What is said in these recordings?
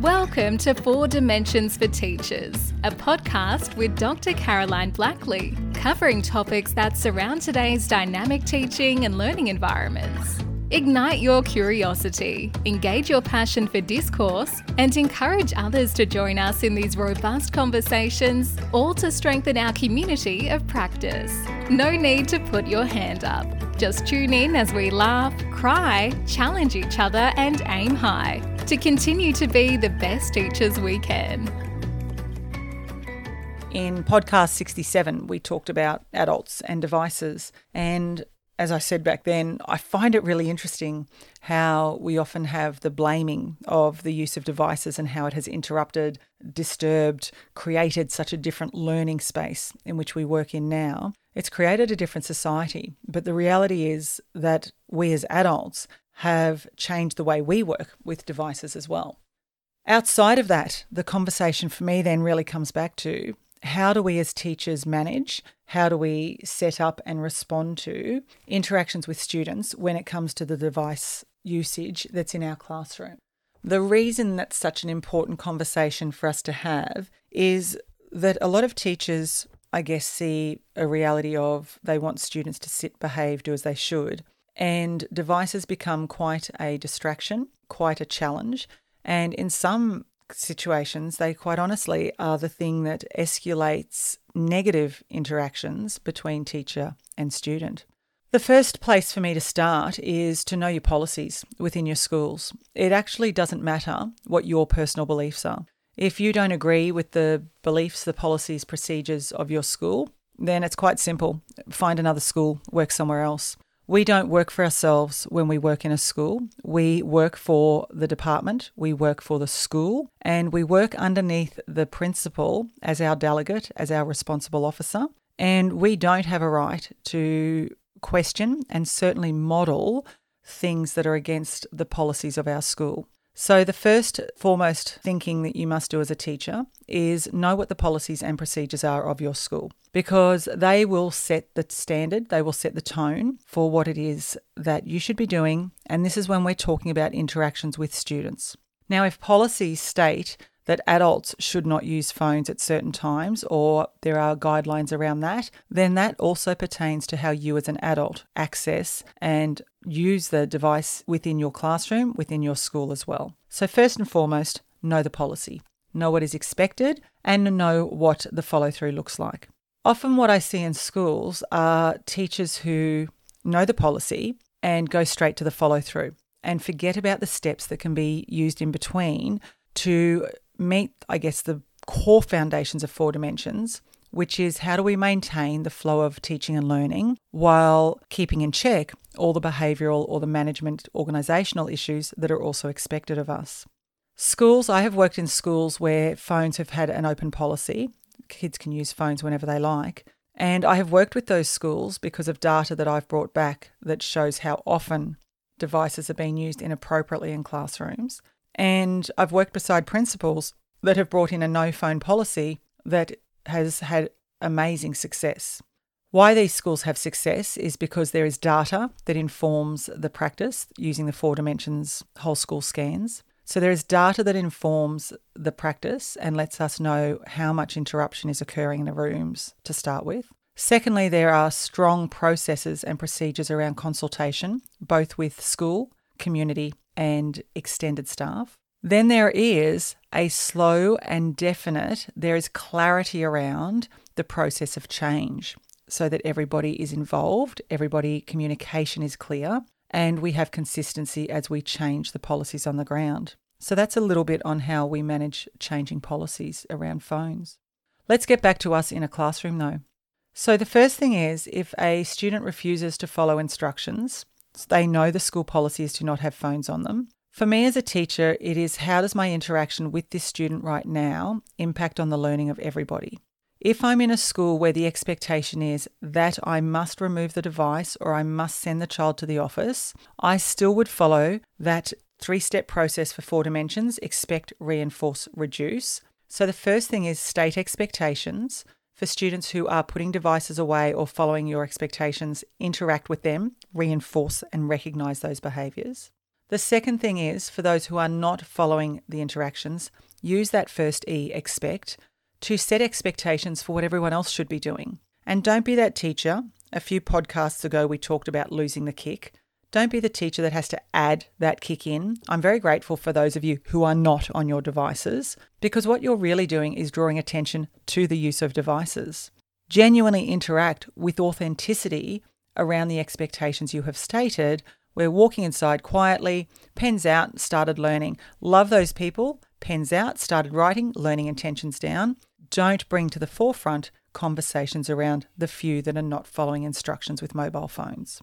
Welcome to Four Dimensions for Teachers, a podcast with Dr. Caroline Blackley, covering topics that surround today's dynamic teaching and learning environments. Ignite your curiosity, engage your passion for discourse, and encourage others to join us in these robust conversations, all to strengthen our community of practice. No need to put your hand up. Just tune in as we laugh, cry, challenge each other, and aim high to continue to be the best teachers we can. In podcast 67, we talked about adults and devices. And as I said back then, I find it really interesting how we often have the blaming of the use of devices and how it has interrupted, disturbed, created such a different learning space in which we work in now. It's created a different society, but the reality is that we as adults have changed the way we work with devices as well. Outside of that, the conversation for me then really comes back to how do we as teachers manage? How do we set up and respond to interactions with students when it comes to the device usage that's in our classroom? The reason that's such an important conversation for us to have is that a lot of teachers, I guess, see a reality of they want students to sit, behave, do as they should. And devices become quite a distraction, quite a challenge. And in some situations, they quite honestly are the thing that escalates negative interactions between teacher and student. The first place for me to start is to know your policies within your schools. It actually doesn't matter what your personal beliefs are. If you don't agree with the beliefs, the policies, procedures of your school, then it's quite simple. Find another school, work somewhere else. We don't work for ourselves when we work in a school. We work for the department, we work for the school, and we work underneath the principal as our delegate, as our responsible officer. And we don't have a right to question and certainly model things that are against the policies of our school. So, the first foremost thinking that you must do as a teacher is know what the policies and procedures are of your school because they will set the standard, they will set the tone for what it is that you should be doing. And this is when we're talking about interactions with students. Now, if policies state that adults should not use phones at certain times, or there are guidelines around that, then that also pertains to how you as an adult access and use the device within your classroom, within your school as well. So, first and foremost, know the policy, know what is expected, and know what the follow through looks like. Often, what I see in schools are teachers who know the policy and go straight to the follow through and forget about the steps that can be used in between to meet, I guess, the core foundations of four dimensions, which is how do we maintain the flow of teaching and learning while keeping in check all the behavioural or the management organisational issues that are also expected of us. Schools, I have worked in schools where phones have had an open policy. Kids can use phones whenever they like. And I have worked with those schools because of data that I've brought back that shows how often devices are being used inappropriately in classrooms. And I've worked beside principals that have brought in a no phone policy that has had amazing success. Why these schools have success is because there is data that informs the practice using the four dimensions whole school scans. So there is data that informs the practice and lets us know how much interruption is occurring in the rooms to start with. Secondly, there are strong processes and procedures around consultation, both with school, community, and extended staff. Then there is a slow and definite, there is clarity around the process of change so that everybody is involved, everybody communication is clear, and we have consistency as we change the policies on the ground. So that's a little bit on how we manage changing policies around phones. Let's get back to us in a classroom though. So the first thing is if a student refuses to follow instructions, they know the school policy is to not have phones on them. For me as a teacher, it is how does my interaction with this student right now impact on the learning of everybody? If I'm in a school where the expectation is that I must remove the device or I must send the child to the office, I still would follow that three step process for four dimensions expect, reinforce, reduce. So the first thing is state expectations for students who are putting devices away or following your expectations, interact with them, reinforce and recognize those behaviors. The second thing is for those who are not following the interactions, use that first E, expect, to set expectations for what everyone else should be doing. And don't be that teacher. A few podcasts ago, we talked about losing the kick. Don't be the teacher that has to add that kick in. I'm very grateful for those of you who are not on your devices because what you're really doing is drawing attention to the use of devices. Genuinely interact with authenticity around the expectations you have stated. We're walking inside quietly, pens out, started learning. Love those people, pens out, started writing, learning intentions down. Don't bring to the forefront conversations around the few that are not following instructions with mobile phones.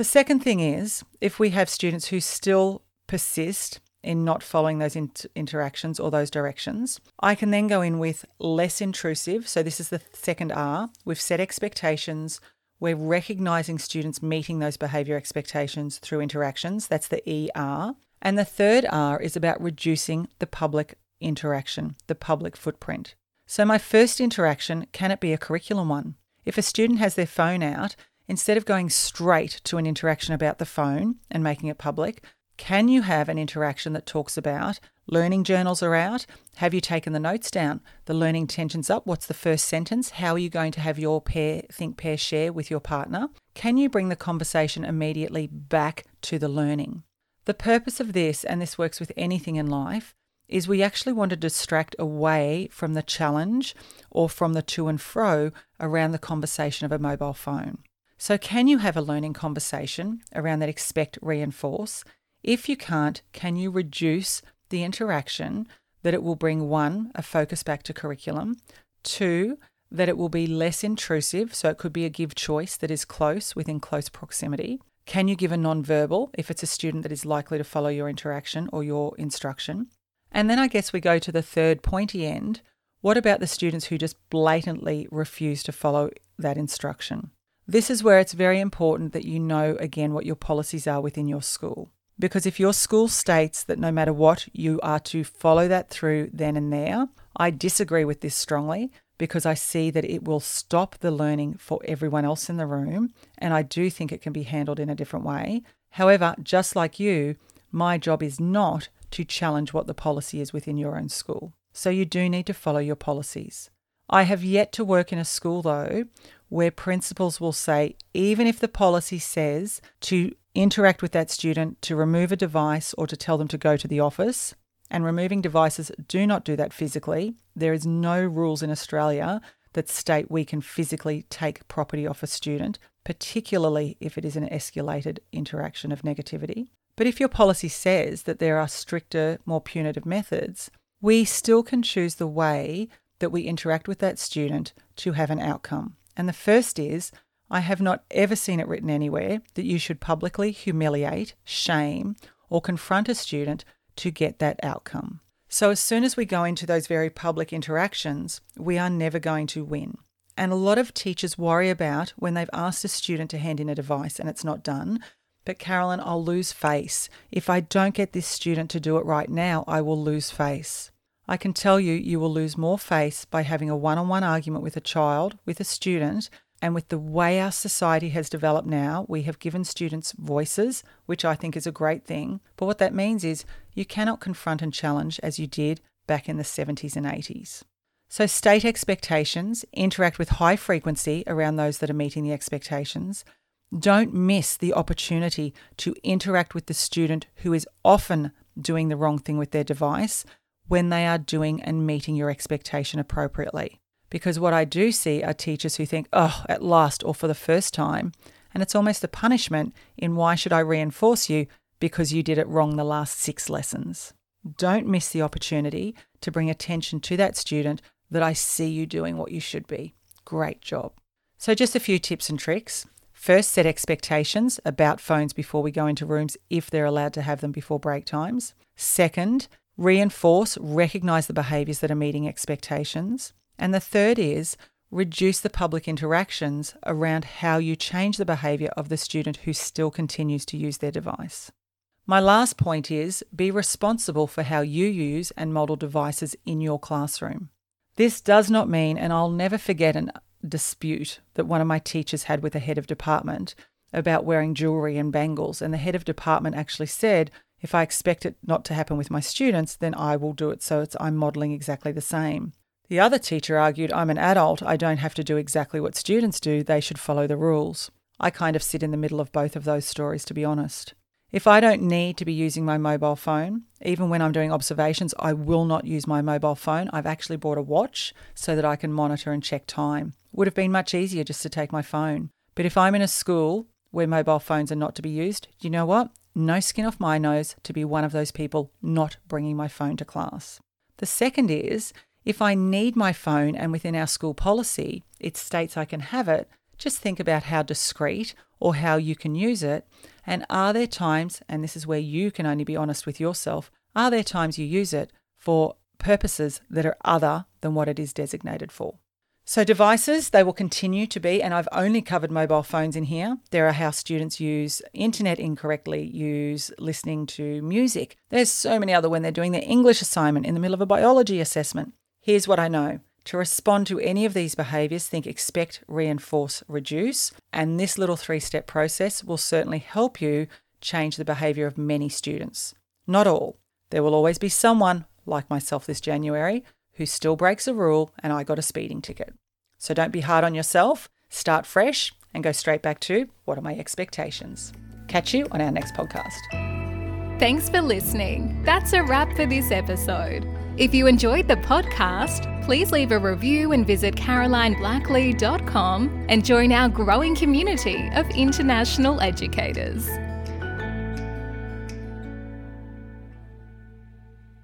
The second thing is if we have students who still persist in not following those inter- interactions or those directions, I can then go in with less intrusive. So, this is the second R. We've set expectations. We're recognizing students meeting those behavior expectations through interactions. That's the ER. And the third R is about reducing the public interaction, the public footprint. So, my first interaction can it be a curriculum one? If a student has their phone out instead of going straight to an interaction about the phone and making it public, can you have an interaction that talks about learning journals are out? Have you taken the notes down? The learning tensions up? What's the first sentence? How are you going to have your pair think pair share with your partner? Can you bring the conversation immediately back to the learning? The purpose of this, and this works with anything in life, is we actually want to distract away from the challenge or from the to and fro around the conversation of a mobile phone. So, can you have a learning conversation around that expect reinforce? If you can't, can you reduce the interaction that it will bring one, a focus back to curriculum, two, that it will be less intrusive, so it could be a give choice that is close within close proximity. Can you give a non-verbal if it's a student that is likely to follow your interaction or your instruction? And then I guess we go to the third pointy end. What about the students who just blatantly refuse to follow that instruction? This is where it's very important that you know again what your policies are within your school. Because if your school states that no matter what, you are to follow that through then and there, I disagree with this strongly because I see that it will stop the learning for everyone else in the room. And I do think it can be handled in a different way. However, just like you, my job is not to challenge what the policy is within your own school. So you do need to follow your policies. I have yet to work in a school, though, where principals will say, even if the policy says to interact with that student, to remove a device, or to tell them to go to the office, and removing devices do not do that physically. There is no rules in Australia that state we can physically take property off a student, particularly if it is an escalated interaction of negativity. But if your policy says that there are stricter, more punitive methods, we still can choose the way that we interact with that student to have an outcome. And the first is I have not ever seen it written anywhere that you should publicly humiliate, shame, or confront a student to get that outcome. So, as soon as we go into those very public interactions, we are never going to win. And a lot of teachers worry about when they've asked a student to hand in a device and it's not done. But, Carolyn, I'll lose face. If I don't get this student to do it right now, I will lose face. I can tell you, you will lose more face by having a one on one argument with a child, with a student, and with the way our society has developed now, we have given students voices, which I think is a great thing. But what that means is you cannot confront and challenge as you did back in the 70s and 80s. So, state expectations, interact with high frequency around those that are meeting the expectations. Don't miss the opportunity to interact with the student who is often doing the wrong thing with their device when they are doing and meeting your expectation appropriately. Because what I do see are teachers who think, oh, at last or for the first time, and it's almost a punishment in why should I reinforce you because you did it wrong the last six lessons. Don't miss the opportunity to bring attention to that student that I see you doing what you should be. Great job. So, just a few tips and tricks. First, set expectations about phones before we go into rooms if they're allowed to have them before break times. Second, reinforce, recognize the behaviours that are meeting expectations. And the third is reduce the public interactions around how you change the behaviour of the student who still continues to use their device. My last point is be responsible for how you use and model devices in your classroom. This does not mean, and I'll never forget a dispute that one of my teachers had with a head of department about wearing jewellery and bangles. And the head of department actually said, If I expect it not to happen with my students, then I will do it so it's I'm modelling exactly the same. The other teacher argued, I'm an adult, I don't have to do exactly what students do, they should follow the rules. I kind of sit in the middle of both of those stories, to be honest. If I don't need to be using my mobile phone, even when I'm doing observations, I will not use my mobile phone. I've actually bought a watch so that I can monitor and check time. Would have been much easier just to take my phone. But if I'm in a school where mobile phones are not to be used, you know what? No skin off my nose to be one of those people not bringing my phone to class. The second is if I need my phone and within our school policy it states I can have it, just think about how discreet or how you can use it. And are there times, and this is where you can only be honest with yourself, are there times you use it for purposes that are other than what it is designated for? So, devices, they will continue to be, and I've only covered mobile phones in here. There are how students use internet incorrectly, use listening to music. There's so many other when they're doing their English assignment in the middle of a biology assessment. Here's what I know to respond to any of these behaviours, think expect, reinforce, reduce. And this little three step process will certainly help you change the behaviour of many students. Not all. There will always be someone, like myself this January, who still breaks a rule and I got a speeding ticket. So don't be hard on yourself, start fresh, and go straight back to what are my expectations. Catch you on our next podcast. Thanks for listening. That's a wrap for this episode. If you enjoyed the podcast, please leave a review and visit carolineblackley.com and join our growing community of international educators.